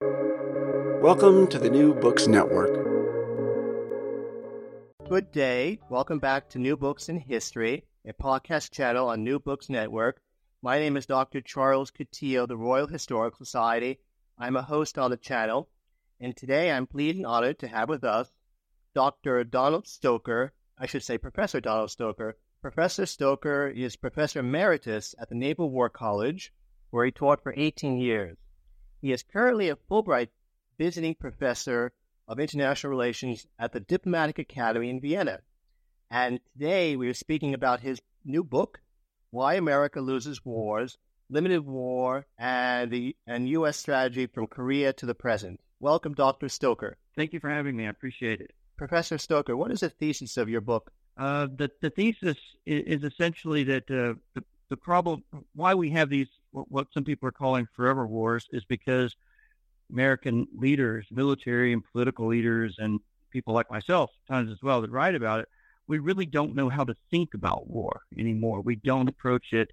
Welcome to the New Books Network. Good day. Welcome back to New Books in History, a podcast channel on New Books Network. My name is Dr. Charles Coutinho of the Royal Historical Society. I'm a host on the channel, and today I'm pleased and honored to have with us Dr. Donald Stoker, I should say Professor Donald Stoker. Professor Stoker is Professor Emeritus at the Naval War College, where he taught for 18 years. He is currently a Fulbright visiting professor of international relations at the Diplomatic Academy in Vienna. And today we are speaking about his new book, Why America Loses Wars, Limited War, and the and U.S. Strategy from Korea to the Present. Welcome, Dr. Stoker. Thank you for having me. I appreciate it. Professor Stoker, what is the thesis of your book? Uh, the the thesis is, is essentially that uh, the the problem why we have these what some people are calling forever wars is because American leaders, military and political leaders, and people like myself, tons as well, that write about it, we really don't know how to think about war anymore. We don't approach it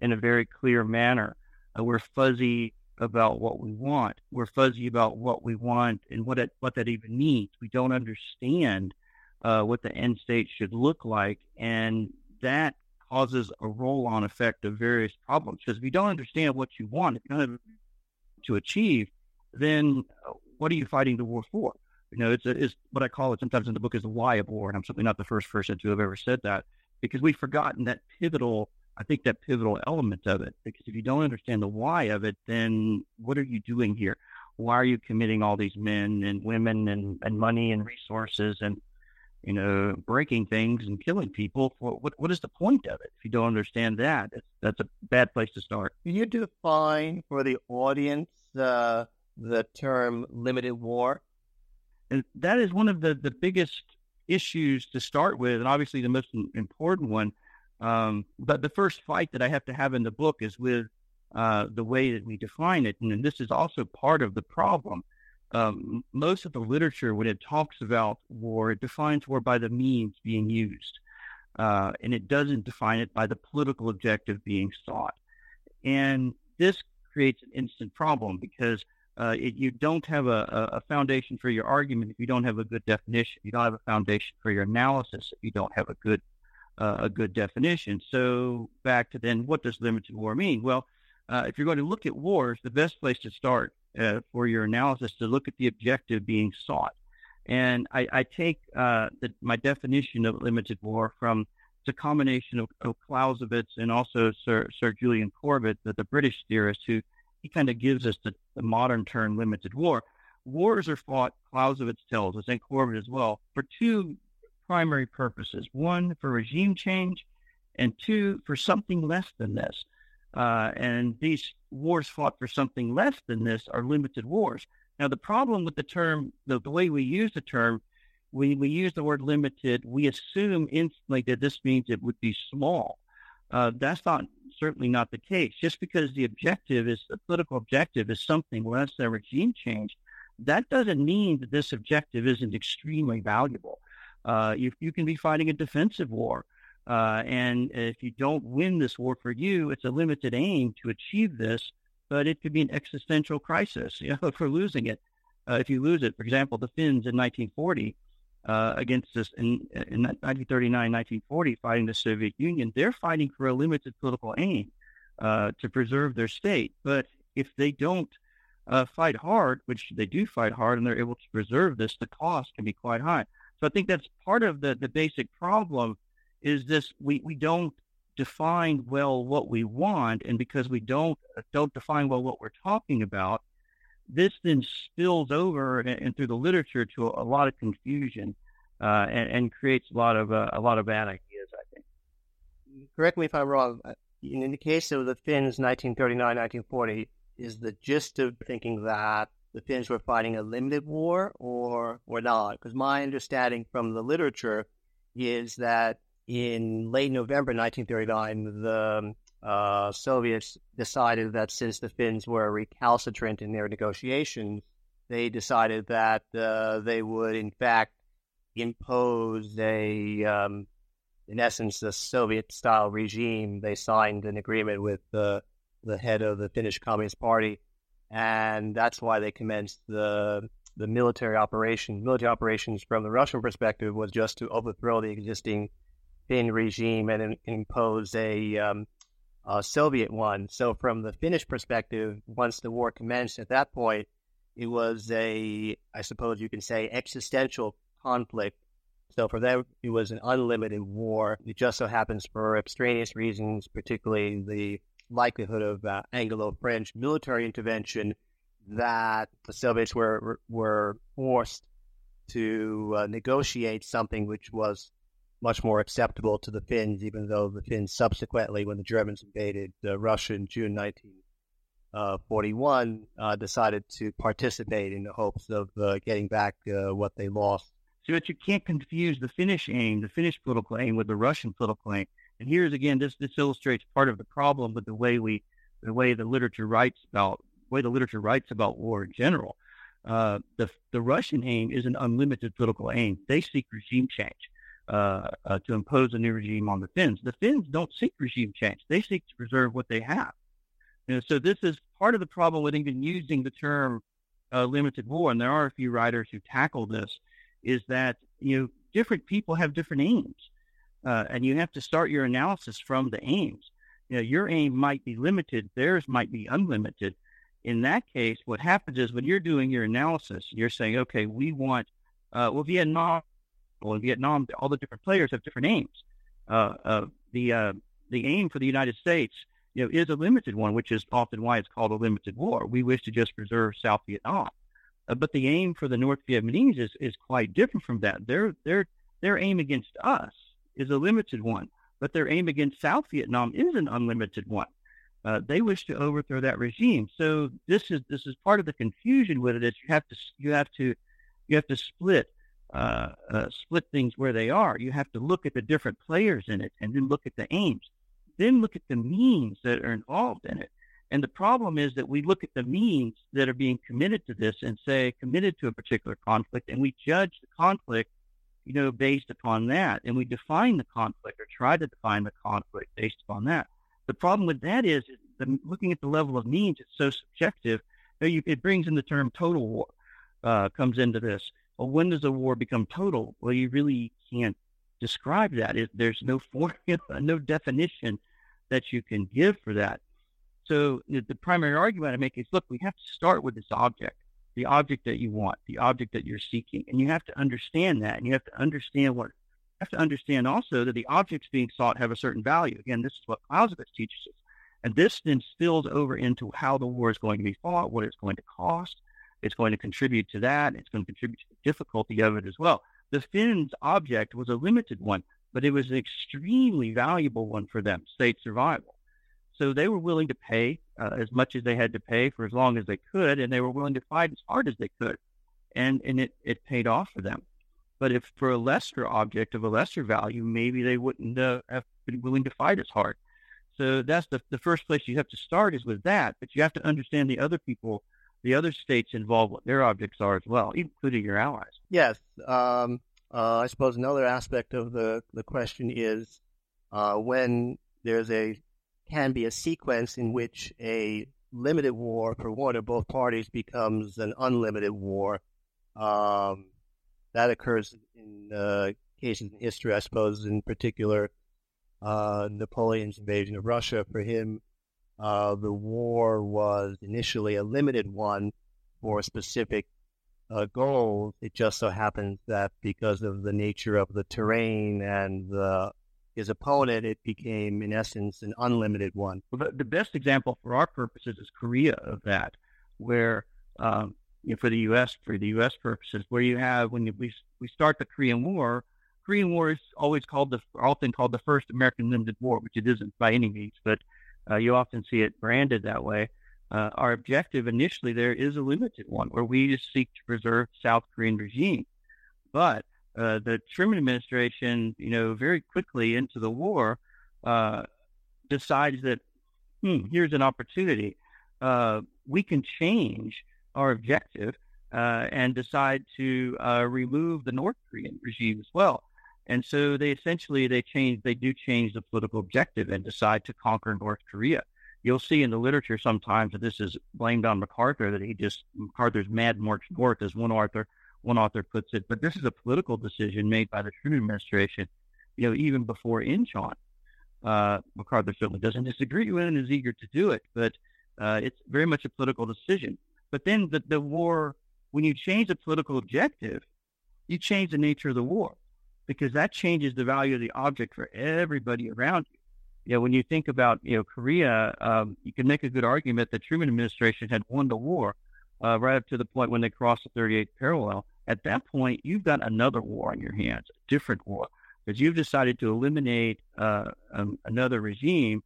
in a very clear manner. Uh, we're fuzzy about what we want. We're fuzzy about what we want and what it, what that even means. We don't understand uh, what the end state should look like, and that causes a roll-on effect of various problems. Because if you don't understand what you want, to achieve, then uh, what are you fighting the war for? You know, it's, it's what I call it sometimes in the book is the why of war, and I'm certainly not the first person to have ever said that because we've forgotten that pivotal. I think that pivotal element of it. Because if you don't understand the why of it, then what are you doing here? Why are you committing all these men and women and, and money and resources and you know breaking things and killing people? What what is the point of it? If you don't understand that, that's a bad place to start. Can you define for the audience uh, the term limited war? And that is one of the, the biggest issues to start with, and obviously the most important one. Um, but the first fight that I have to have in the book is with uh, the way that we define it. And this is also part of the problem. Um, most of the literature, when it talks about war, it defines war by the means being used. Uh, and it doesn't define it by the political objective being sought. And this creates an instant problem because uh, it, you don't have a, a, foundation for your argument if you don't have a good definition. You don't have a foundation for your analysis if you don't have a good uh, a good definition. So back to then, what does limited war mean? Well, uh, if you're going to look at wars, the best place to start uh, for your analysis to look at the objective being sought. And I, I take uh, the, my definition of limited war from it's a combination of, of Clausewitz and also Sir, Sir Julian Corbett, the, the British theorist, who he kind of gives us the, the, modern term limited war. Wars are fought, Clausewitz tells us, and Corbett as well, for two primary purposes. One, for regime change, and two, for something less than this. Uh, and these wars fought for something less than this are limited wars. Now, the problem with the term, the, the way we use the term, when we use the word limited, we assume instantly that this means it would be small. Uh, that's not certainly not the case. Just because the objective is the political objective is something less than regime change, that doesn't mean that this objective isn't extremely valuable. Uh, you, you can be fighting a defensive war. Uh, and if you don't win this war for you, it's a limited aim to achieve this, but it could be an existential crisis you know, for losing it. Uh, if you lose it, for example, the Finns in 1940 uh, against this in, in 1939, 1940, fighting the Soviet Union, they're fighting for a limited political aim uh, to preserve their state. But if they don't uh, fight hard, which they do fight hard, and they're able to preserve this, the cost can be quite high. So I think that's part of the, the basic problem is this we, we don't define well what we want, and because we don't don't define well what we're talking about, this then spills over and, and through the literature to a, a lot of confusion uh, and, and, creates a lot of uh, a lot of bad ideas. I think. Correct me if I'm wrong. Uh, in the case of the Finns, 1939, 1940, is the gist of thinking that the Finns were fighting a limited war or or not? Because my understanding from the literature is that in late November 1939, the uh, Soviets decided that since the Finns were recalcitrant in their negotiations, they decided that uh, they would, in fact, impose a, um, in essence, a Soviet-style regime. They signed an agreement with the the head of the Finnish Communist Party, and that's why they commenced the the military operations. Military operations, from the Russian perspective, was just to overthrow the existing Finn regime and impose a, um, a Soviet one. So, from the Finnish perspective, once the war commenced, at that point, it was a, I suppose you can say, existential conflict. So for them, it was an unlimited war. It just so happens for extraneous reasons, particularly the likelihood of uh, Anglo-French military intervention, that the Soviets were were forced to uh, negotiate something which was much more acceptable to the Finns, even though the Finns subsequently, when the Germans invaded uh, Russia in June 1941, uh, uh, decided to participate in the hopes of uh, getting back uh, what they lost. So that you can't confuse the Finnish aim, the Finnish political aim, with the Russian political aim. And here's again, this this illustrates part of the problem with the way we, the way the literature writes about, the way the literature writes about war in general. Uh, the the Russian aim is an unlimited political aim. They seek regime change uh, uh, to impose a new regime on the Finns. The Finns don't seek regime change; they seek to preserve what they have. Know, so this is part of the problem with even using the term uh, "limited war." And there are a few writers who tackle this. Is that you know different people have different aims, uh, and you have to start your analysis from the aims. You know, your aim might be limited; theirs might be unlimited. In that case, what happens is when you're doing your analysis, you're saying, "Okay, we want." Uh, well, Vietnam in Vietnam, all the different players have different aims. Uh, uh, the uh, the aim for the United States, you know, is a limited one, which is often why it's called a limited war. We wish to just preserve South Vietnam, uh, but the aim for the North Vietnamese is, is quite different from that. Their their their aim against us is a limited one, but their aim against South Vietnam is an unlimited one. Uh, they wish to overthrow that regime. So this is this is part of the confusion with it. Is you have to you have to you have to split uh, uh, split things where they are. You have to look at the different players in it and then look at the aims. Then look at the means that are involved in it. And the problem is that we look at the means that are being committed to this and say committed to a particular conflict, and we judge the conflict, you know, based upon that, and we define the conflict or try to define the conflict based upon that. The problem with that is, is the, looking at the level of means, it's so subjective. You it brings in the term total war uh, comes into this well, when does a war become total? Well, you really can't describe that. It, there's no formula, no definition that you can give for that. So the primary argument I make is, look, we have to start with this object, the object that you want, the object that you're seeking, and you have to understand that, and you have to understand what. You have to understand also that the objects being sought have a certain value. Again, this is what Clausewitz teaches us, and this then spills over into how the war is going to be fought, what it's going to cost, it's going to contribute to that. It's going to contribute to the difficulty of it as well. The Finns' object was a limited one, but it was an extremely valuable one for them, state survival. So they were willing to pay uh, as much as they had to pay for as long as they could, and they were willing to fight as hard as they could. And, and it, it paid off for them. But if for a lesser object of a lesser value, maybe they wouldn't uh, have been willing to fight as hard. So that's the, the first place you have to start is with that. But you have to understand the other people the other states involved what their objects are as well, including your allies. Yes. Um, uh, I suppose another aspect of the, the question is uh, when there's a can be a sequence in which a limited war for one or both parties becomes an unlimited war. Um, that occurs in uh, cases in history, I suppose, in particular, uh, Napoleon's invasion of Russia. For him, uh, the war was initially a limited one for specific uh, goals. It just so happens that because of the nature of the terrain and the, his opponent, it became, in essence, an unlimited one. Well, the, the best example for our purposes is Korea of that, where um, you know, for the U.S. for the U.S. purposes, where you have when you, we we start the Korean War. Korean War is always called the often called the first American limited war, which it isn't by any means, but uh, you often see it branded that way. uh, our objective initially there is a limited one where we just seek to preserve South Korean regime. But uh, the Truman administration, you know, very quickly into the war, uh, decides that hmm, here's an opportunity. Uh, we can change our objective uh, and decide to remove the North Korean regime as well. And so they essentially they change they do change the political objective and decide to conquer North Korea. You'll see in the literature sometimes that this is blamed on MacArthur that he just MacArthur's mad march north, as one author one author puts it. But this is a political decision made by the Truman administration, you know, even before Incheon. Uh, MacArthur certainly doesn't disagree with it and is eager to do it, but uh, it's very much a political decision. But then the, the war, when you change the political objective, you change the nature of the war because that changes the value of the object for everybody around you. You know, when you think about you know Korea, um, you can make a good argument that Truman administration had won the war uh, right up to the point when they crossed the 38th parallel. At that point, you've got another war on your hands, a different war, because you've decided to eliminate uh, um, another regime,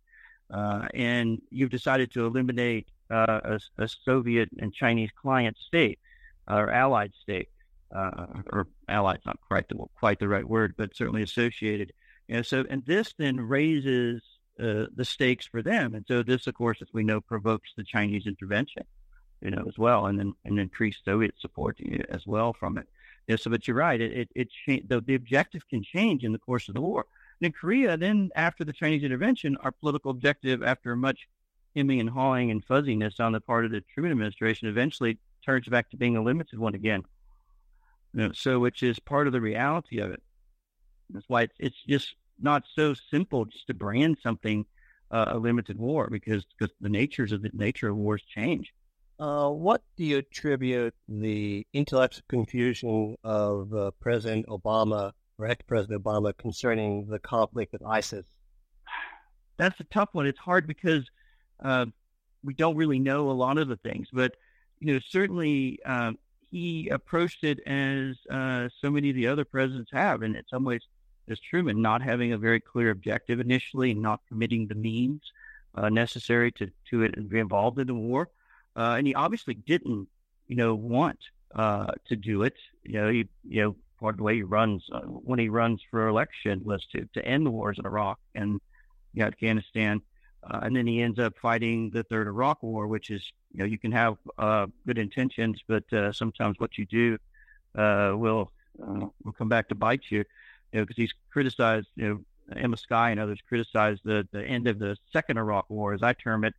uh, and you've decided to eliminate uh, a, a, Soviet and Chinese client state or allied state uh, or allied, not quite the quite the right word, but certainly associated. And so, and this then raises uh, the stakes for them. And so, this, of course, as we know, provokes the Chinese intervention, you know, as well, and then and increased Soviet support as well from it. Yeah, so, but you're right. It it, it the, the objective can change in the course of the war. And in Korea, then after the Chinese intervention, our political objective, after much hemming and hawing and fuzziness on the part of the Truman administration, eventually turns back to being a limited one again. You know, so which is part of the reality of it. That's why it's, it's just not so simple just to brand something uh, a limited war because because the natures of the nature of wars change. Uh, what do you attribute the intellectual confusion of uh, President Obama or ex-President Obama concerning the conflict with ISIS? That's a tough one. It's hard because uh, we don't really know a lot of the things, but you know certainly um, he approached it as uh, so many of the other presidents have, and in some ways, as Truman, not having a very clear objective initially, and not committing the means uh, necessary to to it, and be involved in the war, uh, and he obviously didn't, you know, want uh, to do it. You know, he, you know, part of the way he runs uh, when he runs for election was to to end the wars in Iraq and Afghanistan. Uh, and then he ends up fighting the Third Iraq War, which is, you know, you can have uh, good intentions, but uh, sometimes what you do uh, will uh, will come back to bite you. You know, because he's criticized, you know, Emma Sky and others criticized the the end of the Second Iraq War, as I term it,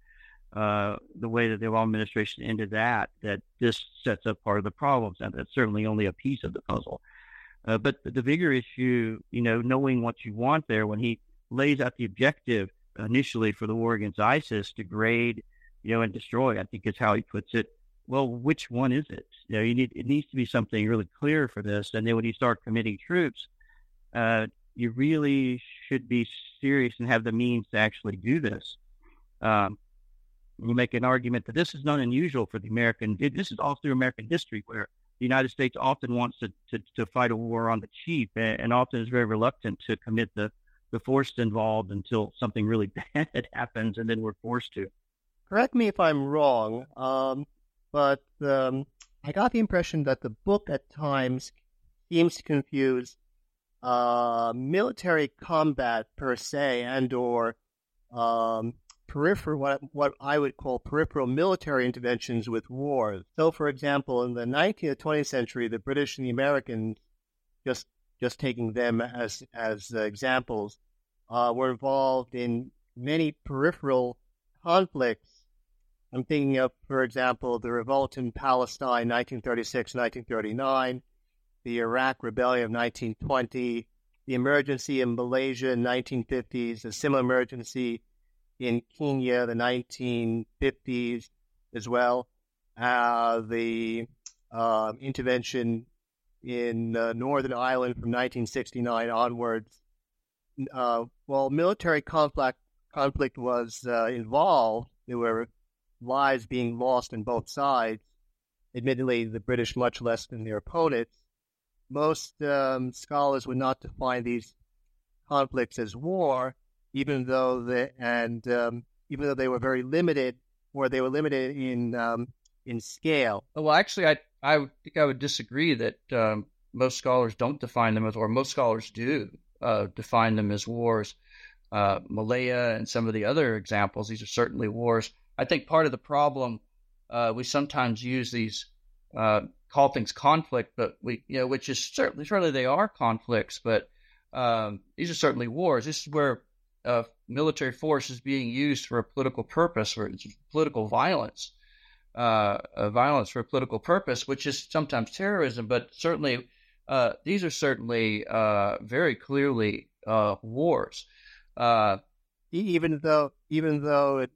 uh, the way that the Obama administration ended that. That this sets up part of the problems, and that's certainly only a piece of the puzzle. but the bigger issue, you know, knowing what you want there when he lays out the objective initially for the war against ISIS, degrade, you know, and destroy. I think is how he puts it. Well, which one is it? You know, you need it needs to be something really clear for this. And then when you start committing troops, uh, you really should be serious and have the means to actually do this. Um, you make an argument that this is not unusual for the American. This is all through American history, where the United States often wants to, to, to fight a war on the cheap and, and often is very reluctant to commit the the force involved until something really bad happens, and then we're forced to. Correct me if I'm wrong, um, but um, I got the impression that the book at times seems to confuse uh, military combat per se and or um, peripheral what what I would call peripheral military interventions with wars. So, for example, in the 19th 20th century, the British and the Americans just just taking them as as examples, uh, were involved in many peripheral conflicts. I'm thinking of, for example, the revolt in Palestine, 1936, 1939, the Iraq Rebellion of 1920, the emergency in Malaysia in 1950s, a similar emergency in Kenya, the 1950s as well, uh, the uh, intervention in uh, Northern Ireland from 1969 onwards. Uh, while military conflict conflict was uh, involved, there were lives being lost on both sides. Admittedly, the British much less than their opponents. Most um, scholars would not define these conflicts as war, even though they and um, even though they were very limited or they were limited in um, in scale. Well, actually, I I think I would disagree that um, most scholars don't define them as, or most scholars do uh, define them as wars. Uh, Malaya and some of the other examples, these are certainly wars. I think part of the problem uh, we sometimes use these uh, call things conflict, but we you know which is certainly certainly they are conflicts, but um, these are certainly wars. This is where uh, military force is being used for a political purpose, or political violence, uh, violence for a political purpose, which is sometimes terrorism, but certainly uh, these are certainly uh, very clearly uh, wars. Uh, even though, even though it,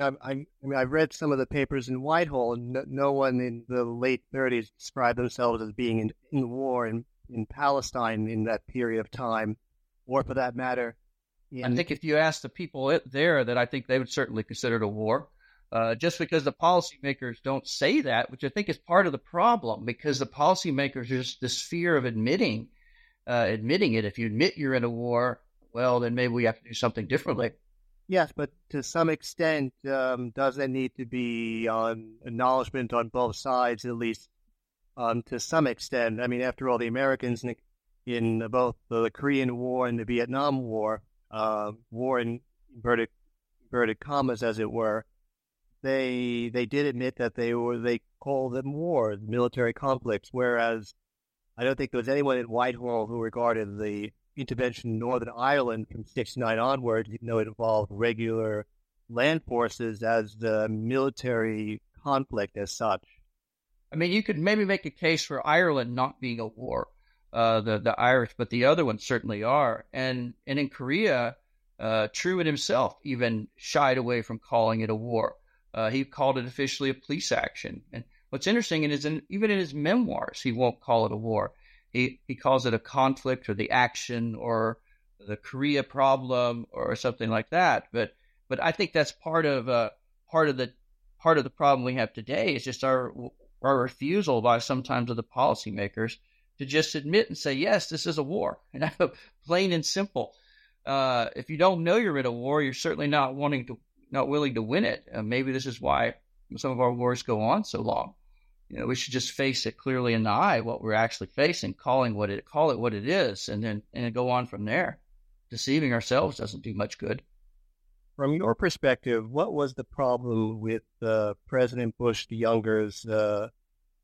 I, I, mean, I read some of the papers in Whitehall, and no, no one in the late 30s described themselves as being in, in war in, in Palestine in that period of time, or for that matter. In... I think if you ask the people there, that I think they would certainly consider it a war. Uh, just because the policymakers don't say that, which I think is part of the problem, because the policymakers just this fear of admitting, uh, admitting it. If you admit you're in a war, well, then maybe we have to do something differently. Yes, but to some extent, um, does there need to be um, acknowledgement on both sides, at least um, to some extent? I mean, after all, the Americans in, in both the Korean War and the Vietnam War, uh, war in inverted, inverted commas, as it were, they they did admit that they were they called them war, military conflicts. Whereas I don't think there was anyone in Whitehall who regarded the intervention in Northern Ireland from 69 onward, even though it involved regular land forces as the military conflict as such. I mean, you could maybe make a case for Ireland not being a war, uh, the the Irish, but the other ones certainly are. And and in Korea, uh, Truman himself even shied away from calling it a war. Uh, he called it officially a police action. And what's interesting is, in, even in his memoirs, he won't call it a war. He he calls it a conflict or the action or the Korea problem or something like that. But but I think that's part of uh, part of the part of the problem we have today is just our our refusal by sometimes of the policymakers to just admit and say yes, this is a war, and plain and simple. Uh, if you don't know you're in a war, you're certainly not wanting to not willing to win it. Uh, maybe this is why some of our wars go on so long you know, we should just face it clearly in the eye what we're actually facing, calling what it call it what it is, and then and go on from there. Deceiving ourselves doesn't do much good. From your perspective, what was the problem with uh, President Bush the Younger's uh,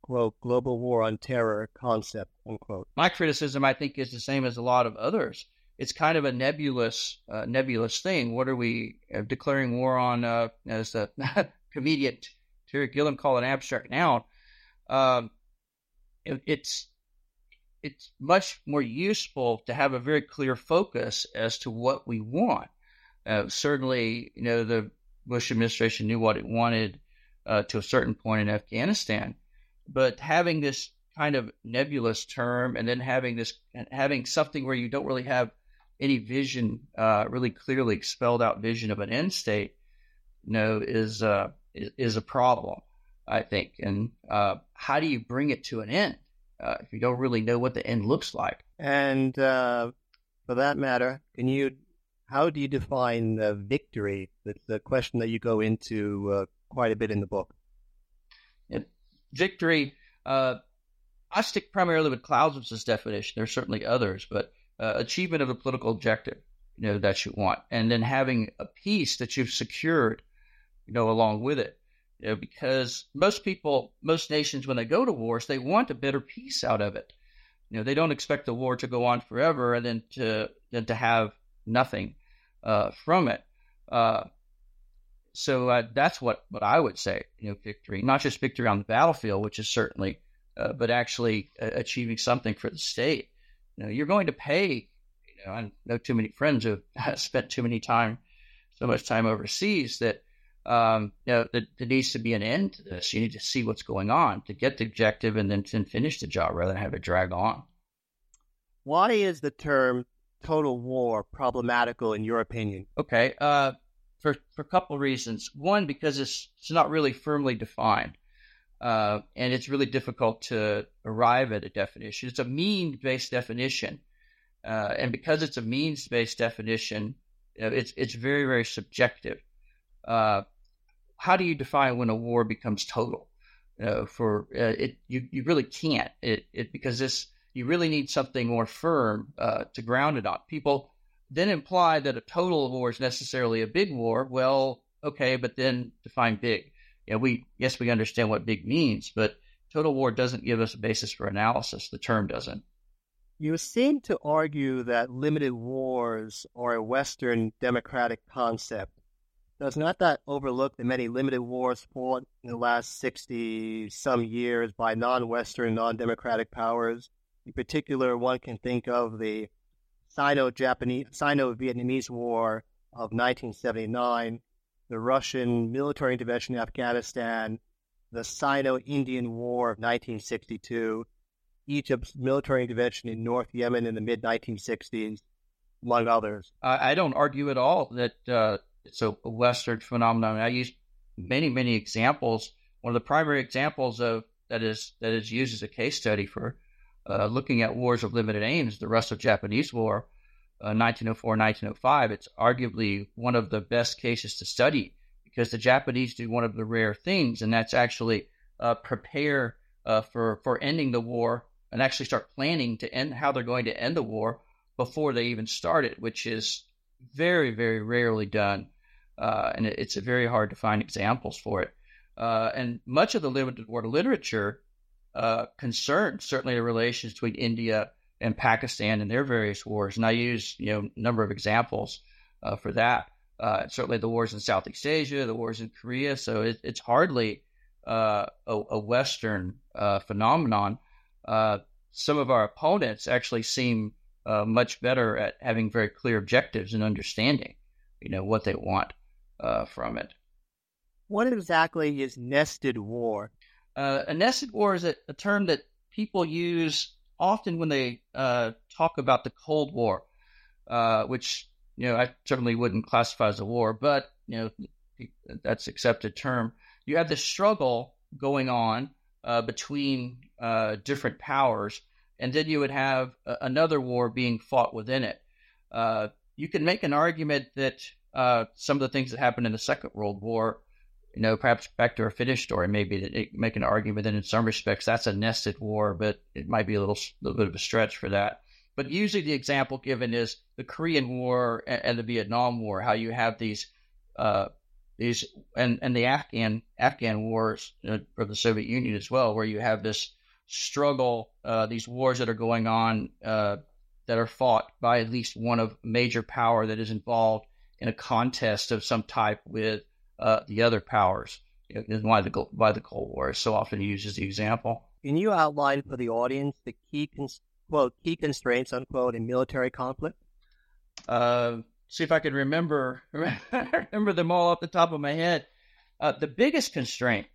quote global war on terror concept unquote? My criticism, I think, is the same as a lot of others. It's kind of a nebulous, uh, nebulous thing. What are we uh, declaring war on? Uh, as the comedian Terry Gilliam called an abstract noun um, it, it's it's much more useful to have a very clear focus as to what we want. Uh, certainly, you know, the Bush administration knew what it wanted uh, to a certain point in Afghanistan, but having this kind of nebulous term and then having this having something where you don't really have any vision, uh, really clearly spelled out vision of an end state, you know, is uh, is, a problem. I think. And uh, how do you bring it to an end uh, if you don't really know what the end looks like? And uh, for that matter, can you? How do you define victory? That's the question that you go into uh, quite a bit in the book. victory. Uh, I stick primarily with Clausewitz's definition. There are certainly others, but uh, achievement of a political objective, you know, that you want, and then having a peace that you've secured, you know, along with it. You know, because most people, most nations, when they go to wars, they want a better peace out of it. You know, they don't expect the war to go on forever and then to then to have nothing uh, from it. Uh, so uh, that's what, what I would say. You know, victory, not just victory on the battlefield, which is certainly, uh, but actually uh, achieving something for the state. You know, you're going to pay. You know, I know too many friends who have spent too many time, so much time overseas that um, you know, there, there, needs to be an end to this. You need to see what's going on to get the objective and then to finish the job rather than have it drag on. Why is the term total war problematical in your opinion? Okay, uh, for, for a couple of reasons. One, because it's, it's not really firmly defined. Uh, and it's really difficult to arrive at a definition. It's a means based definition. Uh, and because it's a means based definition, it's, it's very, very subjective. Uh, how do you define when a war becomes total? Uh, for uh, it, you you really can't it, it because this you really need something more firm uh, to ground it on. People then imply that a total war is necessarily a big war. Well, okay, but then define big. Yeah, we yes we understand what big means, but total war doesn't give us a basis for analysis. The term doesn't. You seem to argue that limited wars are a Western democratic concept. Does not that overlook the many limited wars fought in the last 60 some years by non Western, non democratic powers? In particular, one can think of the Sino Japanese, Sino Vietnamese War of 1979, the Russian military intervention in Afghanistan, the Sino Indian War of 1962, Egypt's military intervention in North Yemen in the mid 1960s, among others. I, don't argue at all that uh, it's a Western phenomenon. I use many, many examples. One of the primary examples of that is that is used as a case study for uh, looking at wars of limited aims, the Russo-Japanese War, uh, 1904-1905. It's arguably one of the best cases to study because the Japanese do one of the rare things, and that's actually uh, prepare uh, for for ending the war and actually start planning to end how they're going to end the war before they even start it, which is very, very rarely done. Uh, and it, it's very hard to find examples for it. Uh, and much of the limited war literature uh, concerns certainly the relations between India and Pakistan and their various wars. And I use you know a number of examples uh, for that. Uh, certainly the wars in Southeast Asia, the wars in Korea. So it, it's hardly uh, a, a, Western phenomenon uh, some of our opponents actually seem uh, much better at having very clear objectives and understanding, you know, what they want uh, from it. What exactly is nested war? Uh, a nested war is a, a, term that people use often when they uh, talk about the Cold War, which you know I certainly wouldn't classify as a war, but you know that's accepted term. You have this struggle going on uh, between uh, different powers, and then you would have a- another war being fought within it. Uh, you can make an argument that uh, some of the things that happened in the Second World War, you know, perhaps back to our Finnish story, maybe to make an argument that in some respects that's a nested war, but it might be a little, little bit of a stretch for that. But usually the example given is the Korean War and, and the Vietnam War, how you have these uh, these and and the Afghan Afghan wars uh, for the Soviet Union as well, where you have this struggle, uh, these wars that are going on uh, that are fought by at least one of major power that is involved in a contest of some type with uh, the other powers. Is why the why the Cold War is so often used as the example. Can you outline for the audience the key cons- quote key constraints unquote in military conflict? Uh, see if I can remember remember them all off the top of my head. Uh, the biggest constraint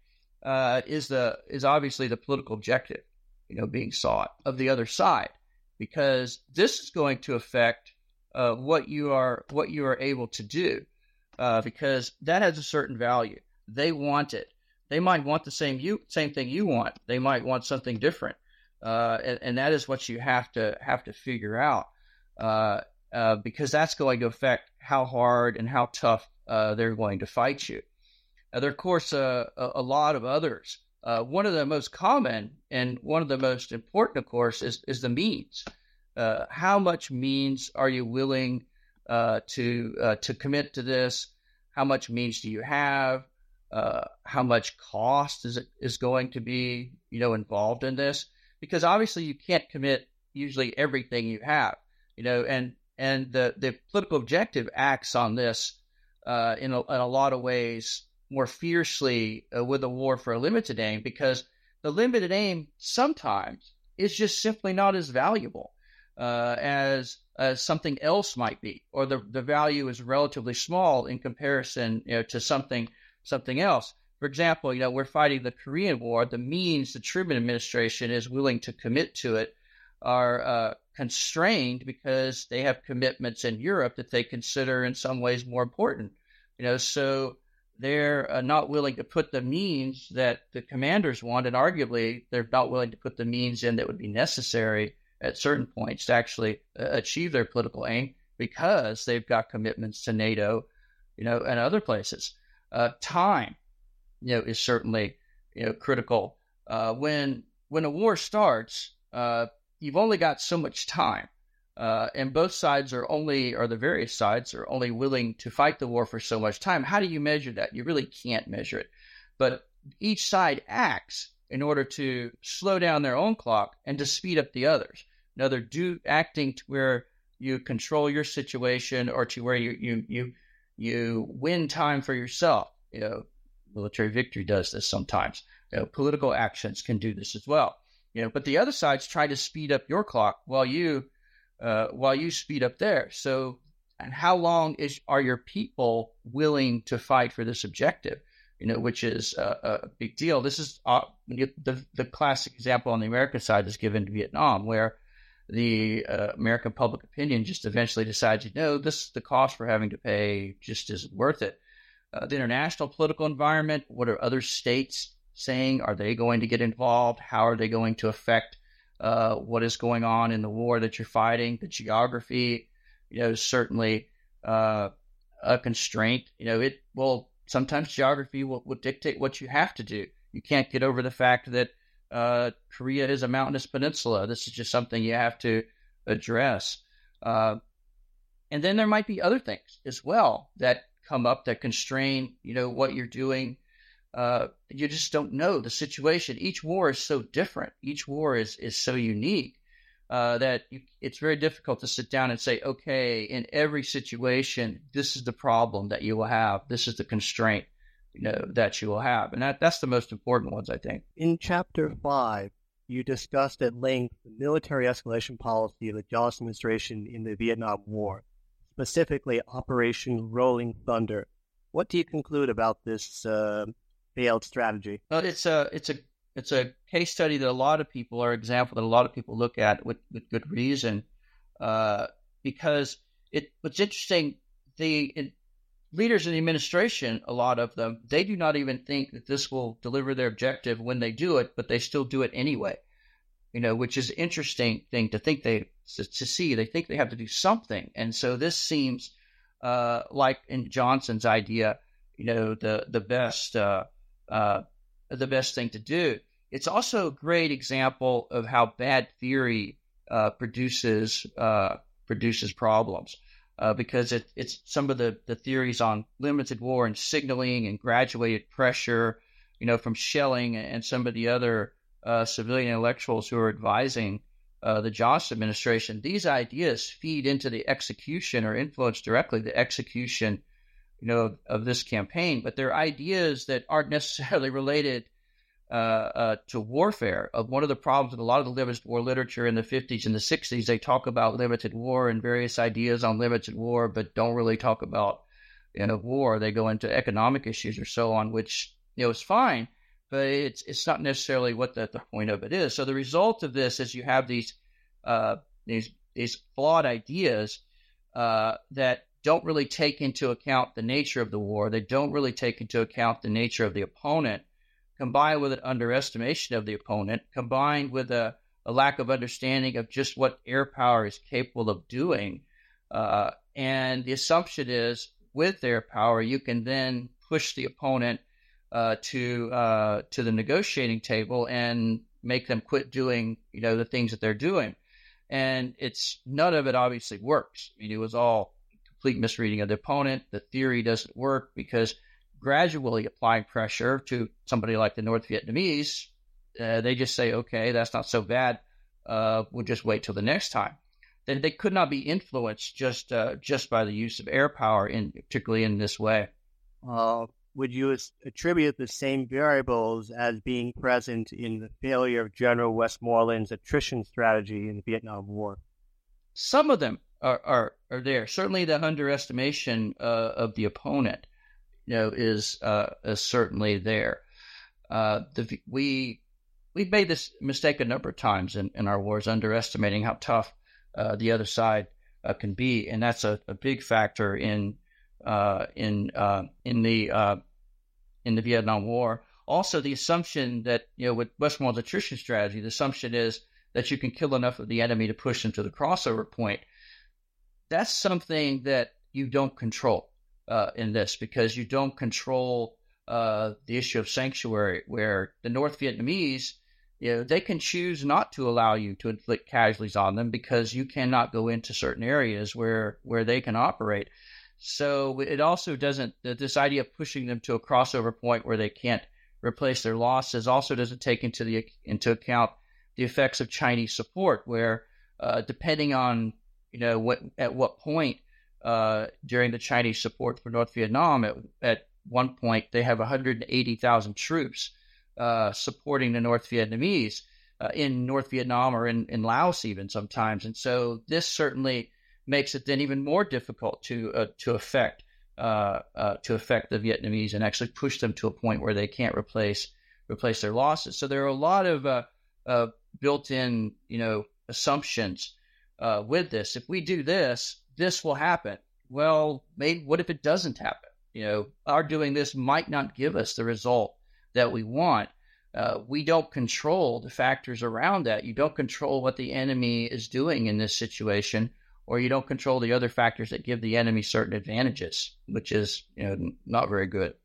uh, is the is obviously the political objective, you know, being sought of the other side, because this is going to affect uh, what you are what you are able to do, uh, because that has a certain value. They want it. They might want the same you same thing you want. They might want something different, uh, and, and, that is what you have to have to figure out. Uh, uh, because that's going to affect how hard and how tough uh, they're going to fight you. Uh, there are, of course, uh, a, a, lot of others. Uh, one of the most common and one of the most important, of course, is, is the means. how much means are you willing to to commit to this? How much means do you have? how much cost is it is going to be, you know, involved in this? Because obviously, you can't commit usually everything you have, you know, and and the, the political objective acts on this uh, in, a, in a lot of ways more fiercely uh, with a war for a limited aim because the limited aim sometimes is just simply not as valuable uh, as as something else might be, or the the value is relatively small in comparison you know, to something something else. For example, you know we're fighting the Korean War. The means the Truman administration is willing to commit to it are uh, constrained because they have commitments in Europe that they consider in some ways more important. You know, so they're uh, not willing to put the means that the commanders want, and arguably they're not willing to put the means in that would be necessary at certain points to actually uh, achieve their political aim because they've got commitments to NATO, you know, and other places. Uh, time, you know, is certainly you know critical. Uh, when when a war starts, uh, you've only got so much time, uh, and both sides are only, or the various sides are only willing to fight the war for so much time. How do you measure that? You really can't measure it, but each side acts in order to slow down their own clock and to speed up the others. Now they're do acting to where you control your situation or to where you you you you win time for yourself. You know, military victory does this sometimes. You know, political actions can do this as well. You know, but the other side's try to speed up your clock while you uh, while you speed up there. So, and how long is are your people willing to fight for this objective? You know, which is a, a big deal. This is uh, the the classic example on the American side is given to Vietnam, where the uh, American public opinion just eventually decides, you know, this the cost we're having to pay just isn't worth it. Uh, the international political environment, what are other states saying? Are they going to get involved? How are they going to affect uh, what is going on in the war that you're fighting? The geography, you know, is certainly uh, a constraint. You know, it will sometimes geography will, will dictate what you have to do. You can't get over the fact that uh, Korea is a mountainous peninsula. This is just something you have to address. Uh, and then there might be other things as well that come up that constrain, you know, what you're doing. Uh, you just don't know the situation. Each war is so different. Each war is is so unique uh, that you, it's very difficult to sit down and say, okay, in every situation, this is the problem that you will have. This is the constraint you know that you will have, and that that's the most important ones, I think. In chapter five, you discussed at length the military escalation policy of the Johnson administration in the Vietnam War, specifically Operation Rolling Thunder. What do you conclude about this uh, failed strategy? Well, it's a it's a it's a case study that a lot of people are example that a lot of people look at with, with good reason, uh, because it what's interesting the leaders in the administration, a lot of them, they do not even think that this will deliver their objective when they do it, but they still do it anyway. You know, which is interesting thing to think they to, to see. They think they have to do something, and so this seems uh, like in Johnson's idea, you know, the the best uh, uh, the best thing to do. It's also a great example of how bad theory uh, produces uh, produces problems uh, because it, it's some of the, the theories on limited war and signaling and graduated pressure, you know, from Schelling and some of the other uh, civilian intellectuals who are advising uh, the Johnson administration. These ideas feed into the execution or influence directly the execution, you know, of this campaign. But they're ideas that aren't necessarily related uh, uh, to warfare. Of one of the problems with a lot of the limited war literature in the 50s and the 60s, they talk about limited war and various ideas on limited war, but don't really talk about you know war. They go into economic issues or so on, which you know is fine, but it's it's not necessarily what the, the point of it is. So the result of this is you have these uh, these these flawed ideas uh, that don't really take into account the nature of the war. They don't really take into account the nature of the opponent combined with an underestimation of the opponent, combined with a, a lack of understanding of just what air power is capable of doing. Uh, and the assumption is with air power, you can then push the opponent uh, to uh, to the negotiating table and make them quit doing you know the things that they're doing. And it's none of it obviously works. I mean, it was all complete misreading of the opponent. The theory doesn't work because gradually applying pressure to somebody like the North Vietnamese, uh, they just say, okay, that's not so bad. Uh, we'll just wait till the next time. Then they could not be influenced just uh, just by the use of air power, in particularly in this way. Uh, would you attribute the same variables as being present in the failure of General Westmoreland's attrition strategy in the Vietnam War? Some of them are, are, are there. Certainly, the underestimation uh, of the opponent you know, is, uh, is certainly there. Uh, the, we we've made this mistake a number of times in, in our wars, underestimating how tough uh, the other side uh, can be, and that's a, a big factor in uh, in uh, in the in the Vietnam War. Also, the assumption that you know with Westmoreland's attrition strategy, the assumption is that you can kill enough of the enemy to push them to the crossover point. That's something that you don't control uh, in this because you don't control uh, the issue of sanctuary, where the North Vietnamese, you know, they can choose not to allow you to inflict casualties on them because you cannot go into certain areas where where they can operate. So it also doesn't this idea of pushing them to a crossover point where they can't replace their losses also doesn't take into the into account the effects of Chinese support, where uh, depending on you know what at what point uh, during the Chinese support for North Vietnam, at, at one point they have 180,000 troops uh, supporting the North Vietnamese uh, in North Vietnam or in, in Laos even sometimes, and so this certainly makes it then even more difficult to uh, to affect uh, to affect the Vietnamese and actually push them to a point where they can't replace replace their losses. So there are a lot of built-in you know assumptions with this. If we do this, this will happen. Well, maybe what if it doesn't happen? You know, our doing this might not give us the result that we want. Uh, we don't control the factors around that. You don't control what the enemy is doing in this situation, or you don't control the other factors that give the enemy certain advantages, which is you know not very good.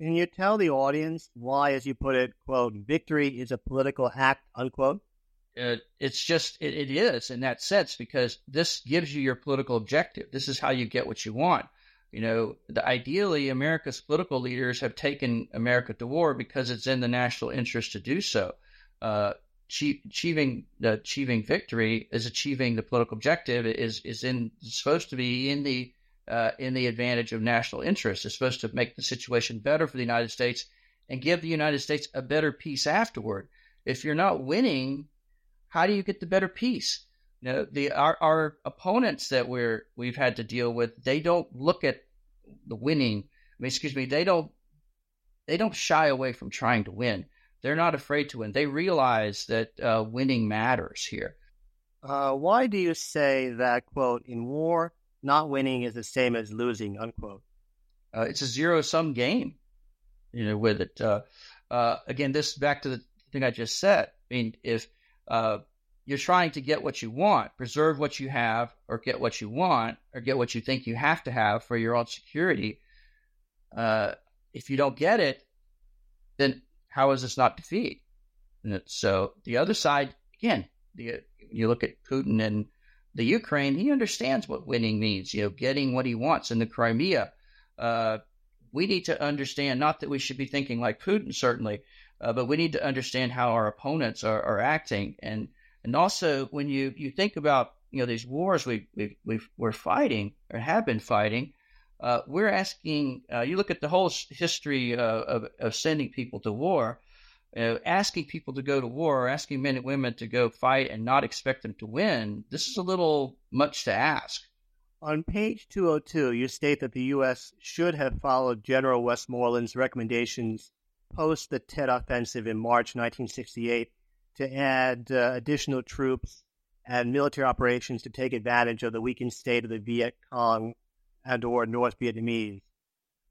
Can you tell the audience why, as you put it, quote, victory is a political act, unquote? Uh, it's just it, it is in that sense because this gives you your political objective. This is how you get what you want. You know, the, ideally, America's political leaders have taken America to war because it's in the national interest to do so. Uh, achieving the achieving victory is achieving the political objective is is in supposed to be in the uh, in the advantage of national interest. It's supposed to make the situation better for the United States and give the United States a better peace afterward. If you're not winning how do you get the better peace? You know, the our, our opponents that we're we've had to deal with, they don't look at the winning. I mean, excuse me, they don't they don't shy away from trying to win. They're not afraid to win. They realize that uh, winning matters here. Uh, why do you say that quote in war, not winning is the same as losing unquote? Uh, it's a zero sum game, you know. With it, uh, uh, again, this back to the thing I just said. I mean, if uh, you're trying to get what you want, preserve what you have, or get what you want, or get what you think you have to have for your own security. Uh, if you don't get it, then how is this not defeat? so the other side, again, the, you look at Putin and the Ukraine, he understands what winning means, you know, getting what he wants in the Crimea. Uh, we need to understand, not that we should be thinking like Putin, certainly, uh, but we need to understand how our opponents are, are acting, and and also when you you think about you know these wars we we we we're fighting or have been fighting, uh, we're asking. Uh, you look at the whole history uh, of of sending people to war. Uh, asking people to go to war, asking men and women to go fight and not expect them to win, this is a little much to ask. On page 202, you state that the U.S. should have followed General Westmoreland's recommendations post the Tet Offensive in March 1968 to add uh, additional troops and military operations to take advantage of the weakened state of the Viet Cong and or North Vietnamese.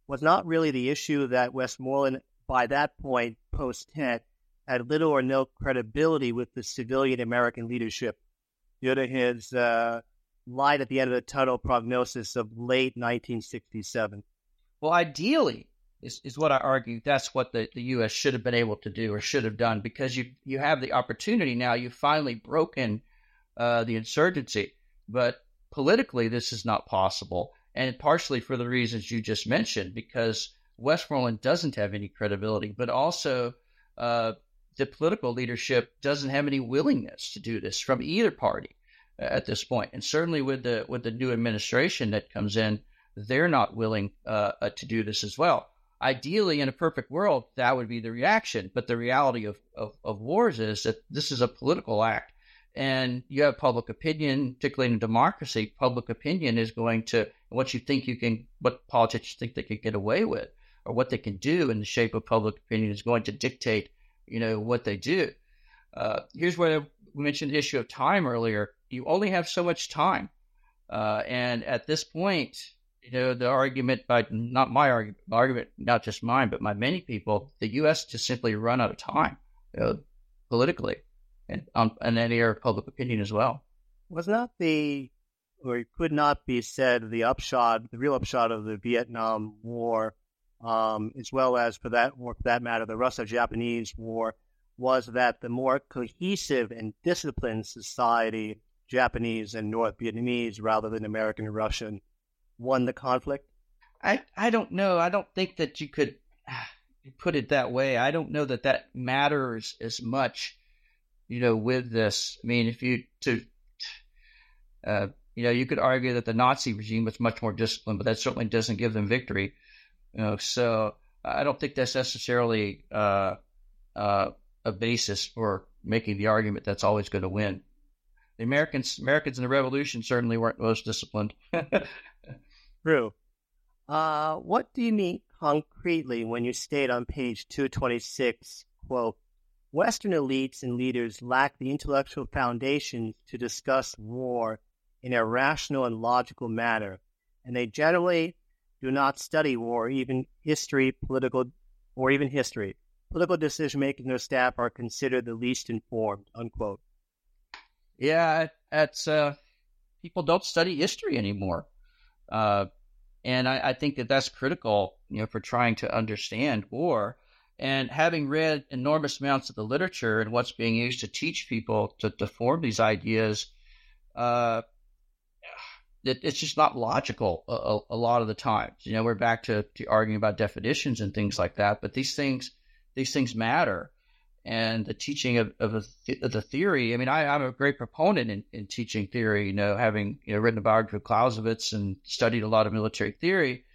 Was not really the issue that Westmoreland, by that point, post Tet, had little or no credibility with the civilian American leadership due to his uh, light at the end of the tunnel prognosis of late 1967. Well, ideally, is, is what I argue. That's what the, the U.S. should have been able to do or should have done because you you have the opportunity now. You've finally broken uh, the insurgency, but politically this is not possible, and partially for the reasons you just mentioned because Westmoreland doesn't have any credibility, but also uh, the political leadership doesn't have any willingness to do this from either party uh, at this point, and certainly with the with the new administration that comes in, they're not willing uh, uh to do this as well ideally in a perfect world that would be the reaction but the reality of, of, of, wars is that this is a political act. And you have public opinion particularly in democracy public opinion is going to what you think you can what politicians think they can get away with or what they can do in the shape of public opinion is going to dictate you know what they do. Uh, here's where we mentioned the issue of time earlier. You only have so much time. Uh, and at this point you know, the argument by not my argument, argument, not just mine, but by many people, the U.S. just simply run out of time you know, politically and on and any area of public opinion as well. Was not the, or it could not be said, the upshot, the real upshot of the Vietnam War um, as well as for that, or for that matter, the Russo-Japanese War, was that the more cohesive and disciplined society, Japanese and North Vietnamese rather than American and Russian, won the conflict? I, I don't know. I don't think that you could put it that way. I don't know that that matters as much, you know, with this. I mean, if you to, uh, you know, you could argue that the Nazi regime was much more disciplined, but that certainly doesn't give them victory. You know, so I don't think that's necessarily uh, uh, a basis for making the argument that's always going to win. The Americans, Americans in the Revolution certainly weren't most disciplined. True. Uh, what do you mean concretely when you state on page 226, quote, Western elites and leaders lack the intellectual foundations to discuss war in a rational and logical manner, and they generally do not study war, even history, political, or even history. Political decision making their staff are considered the least informed. Unquote. Yeah, it's uh, people don't study history anymore, uh, and I, I think that that's critical, you know, for trying to understand war. And having read enormous amounts of the literature and what's being used to teach people to, to form these ideas, uh, it, it's just not logical a, a, lot of the times. You know, we're back to, to arguing about definitions and things like that, but these things these things matter. And the teaching of, of, a, of the theory, I mean, I, am a great proponent in, in teaching theory, you know, having you know, written a biography of Clausewitz and studied a lot of military theory.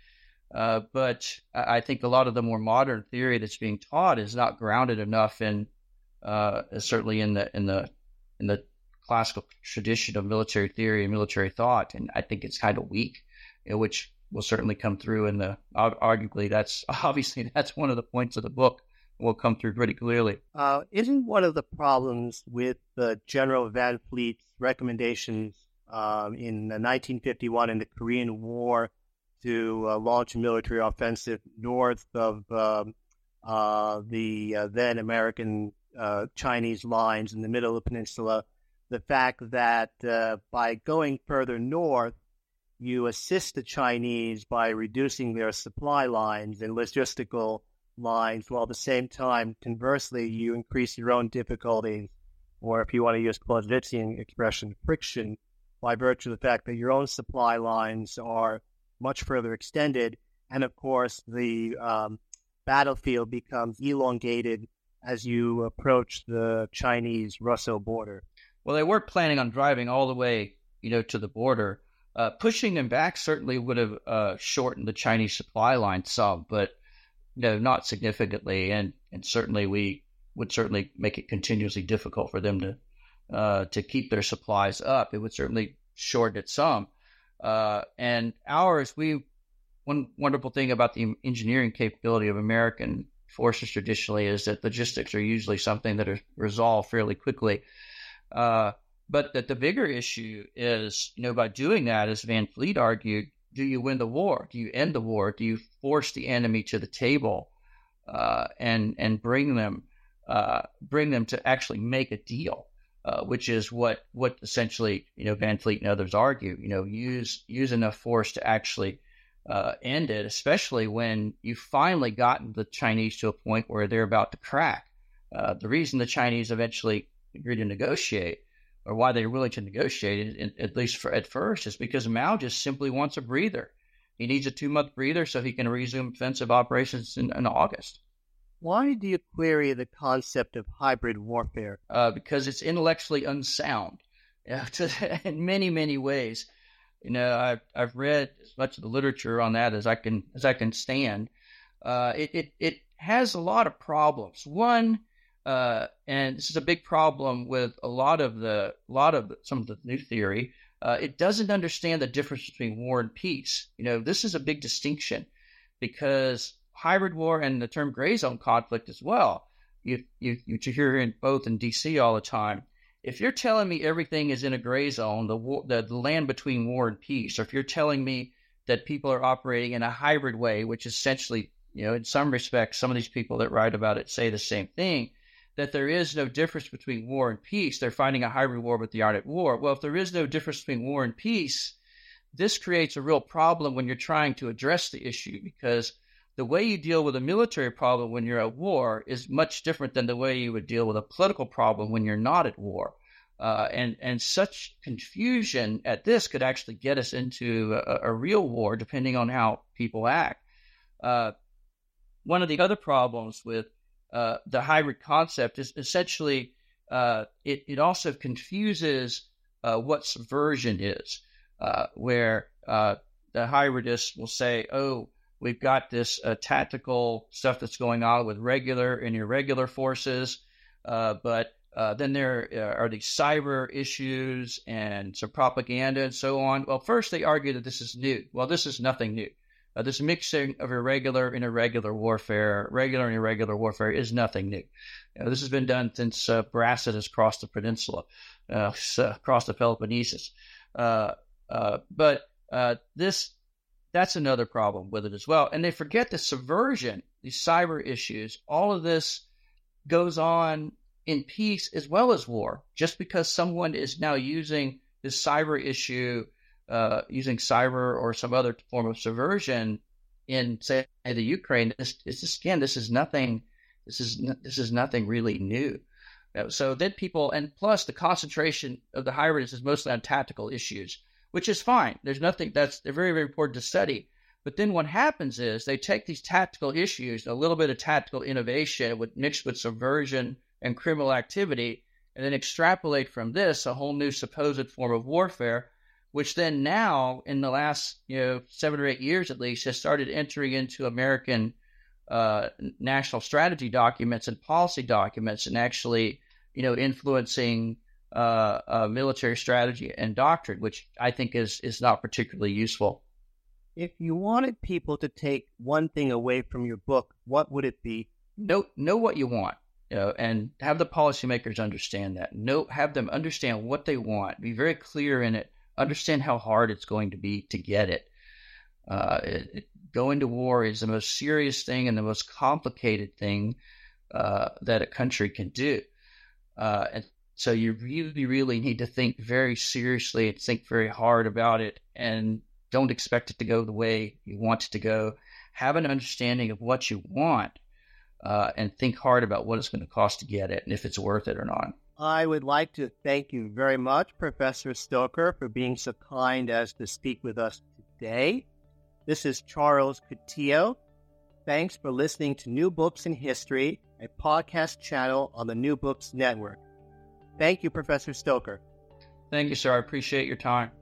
Uh, but I think a lot of the more modern theory that's being taught is not grounded enough in, uh, certainly in the in the in the classical tradition of military theory and military thought, and I think it's kind of weak, which will certainly come through in the. Arguably, that's obviously that's one of the points of the book will come through pretty clearly. Uh, isn't one of the problems with the General Van Fleet's recommendations um, in 1951 in the Korean War to uh, launch a military offensive north of um, uh, the uh, then American uh, Chinese lines in the middle of the peninsula? The fact that uh, by going further north, you assist the Chinese by reducing their supply lines and logistical lines, while at the same time, conversely, you increase your own difficulties, or if you want to use Clausewitzian expression, friction, by virtue of the fact that your own supply lines are much further extended, and of course, the um, battlefield becomes elongated as you approach the Chinese-Russo border. Well, they were planning on driving all the way, you know, to the border. Uh, pushing them back certainly would have uh, shortened the Chinese supply line some, but no, not significantly, and and certainly we would certainly make it continuously difficult for them to uh, to keep their supplies up. It would certainly shorten it some. Uh, and ours, we one wonderful thing about the engineering capability of American forces traditionally is that logistics are usually something that are resolved fairly quickly. Uh, but that the bigger issue is, you know, by doing that, as Van Fleet argued, do you win the war? Do you end the war? Do you force the enemy to the table uh, and and bring them uh, bring them to actually make a deal? Uh, which is what what essentially you know Van Fleet and others argue. You know, use use enough force to actually uh, end it, especially when you've finally gotten the Chinese to a point where they're about to crack. Uh, the reason the Chinese eventually agreed to negotiate or why they're willing to negotiate it, at least for at first, is because Mao just simply wants a breather. He needs a two month breather so he can resume offensive operations in, in, August. Why do you query the concept of hybrid warfare? Uh, because it's intellectually unsound you know, to, in many, many ways. You know, I've, I've read as much of the literature on that as I can as I can stand. Uh, it, it it has a lot of problems. One, uh, and this is a big problem with a lot of the lot of some of the new theory. Uh, it doesn't understand the difference between war and peace. You know, this is a big distinction because hybrid war and the term gray zone conflict as well. You you you hear in both in D.C. all the time. If you're telling me everything is in a gray zone, the, war, the the land between war and peace, or if you're telling me that people are operating in a hybrid way, which essentially, you know, in some respects, some of these people that write about it say the same thing that there is no difference between war and peace. They're fighting a hybrid war, but they aren't at war. Well, if there is no difference between war and peace, this creates a real problem when you're trying to address the issue because the way you deal with a military problem when you're at war is much different than the way you would deal with a political problem when you're not at war. Uh, and and such confusion at this could actually get us into a, a real war, depending on how people act. Uh, one of the other problems with uh, the hybrid concept is essentially uh, it it also confuses uh, what subversion is, uh, where the hybridists will say, "Oh, we've got this tactical stuff that's going on with regular and irregular forces, but uh, then there uh, are these cyber issues and some propaganda and so on. Well, first they argue that this is new. Well, this is nothing new. Uh, this mixing of irregular and irregular warfare, regular and irregular warfare, is nothing new. this has been done since uh, crossed the peninsula, uh, across the Peloponnesus. Uh, but this that's another problem with it as well. And they forget the subversion, these cyber issues, all of this goes on in peace as well as war. Just because someone is now using this cyber issue, uh, using cyber or some other form of subversion in, say, the Ukraine, this, this again, this is nothing. This is this is nothing really new. Uh, so then people, and plus the concentration of the hybrids is mostly on tactical issues, which is fine. There's nothing that's they're very very important to study. But then what happens is they take these tactical issues, a little bit of tactical innovation with, mixed with subversion and criminal activity, and then extrapolate from this a whole new supposed form of warfare, which then now, in the last you know seven or eight years at least, has started entering into American uh, national strategy documents and policy documents, and actually you know influencing uh, uh, military strategy and doctrine, which I think is is not particularly useful. If you wanted people to take one thing away from your book, what would it be? Know know what you want you know, and have the policymakers understand that. Know, have them understand what they want. Be very clear in it. Understand how hard it's going to be to get it. Uh, it, it going to war is the most serious thing and the most complicated thing uh, that a country can do. Uh, and so you really, really need to think very seriously and think very hard about it, and don't expect it to go the way you want it to go. Have an understanding of what you want uh, and think hard about what it's going to cost to get it and if it's worth it or not. I would like to thank you very much, Professor Stoker, for being so kind as to speak with us today. This is Charles Coutinho. Thanks for listening to New Books in History, a podcast channel on the New Books Network. Thank you, Professor Stoker. Thank you, sir. I appreciate your time.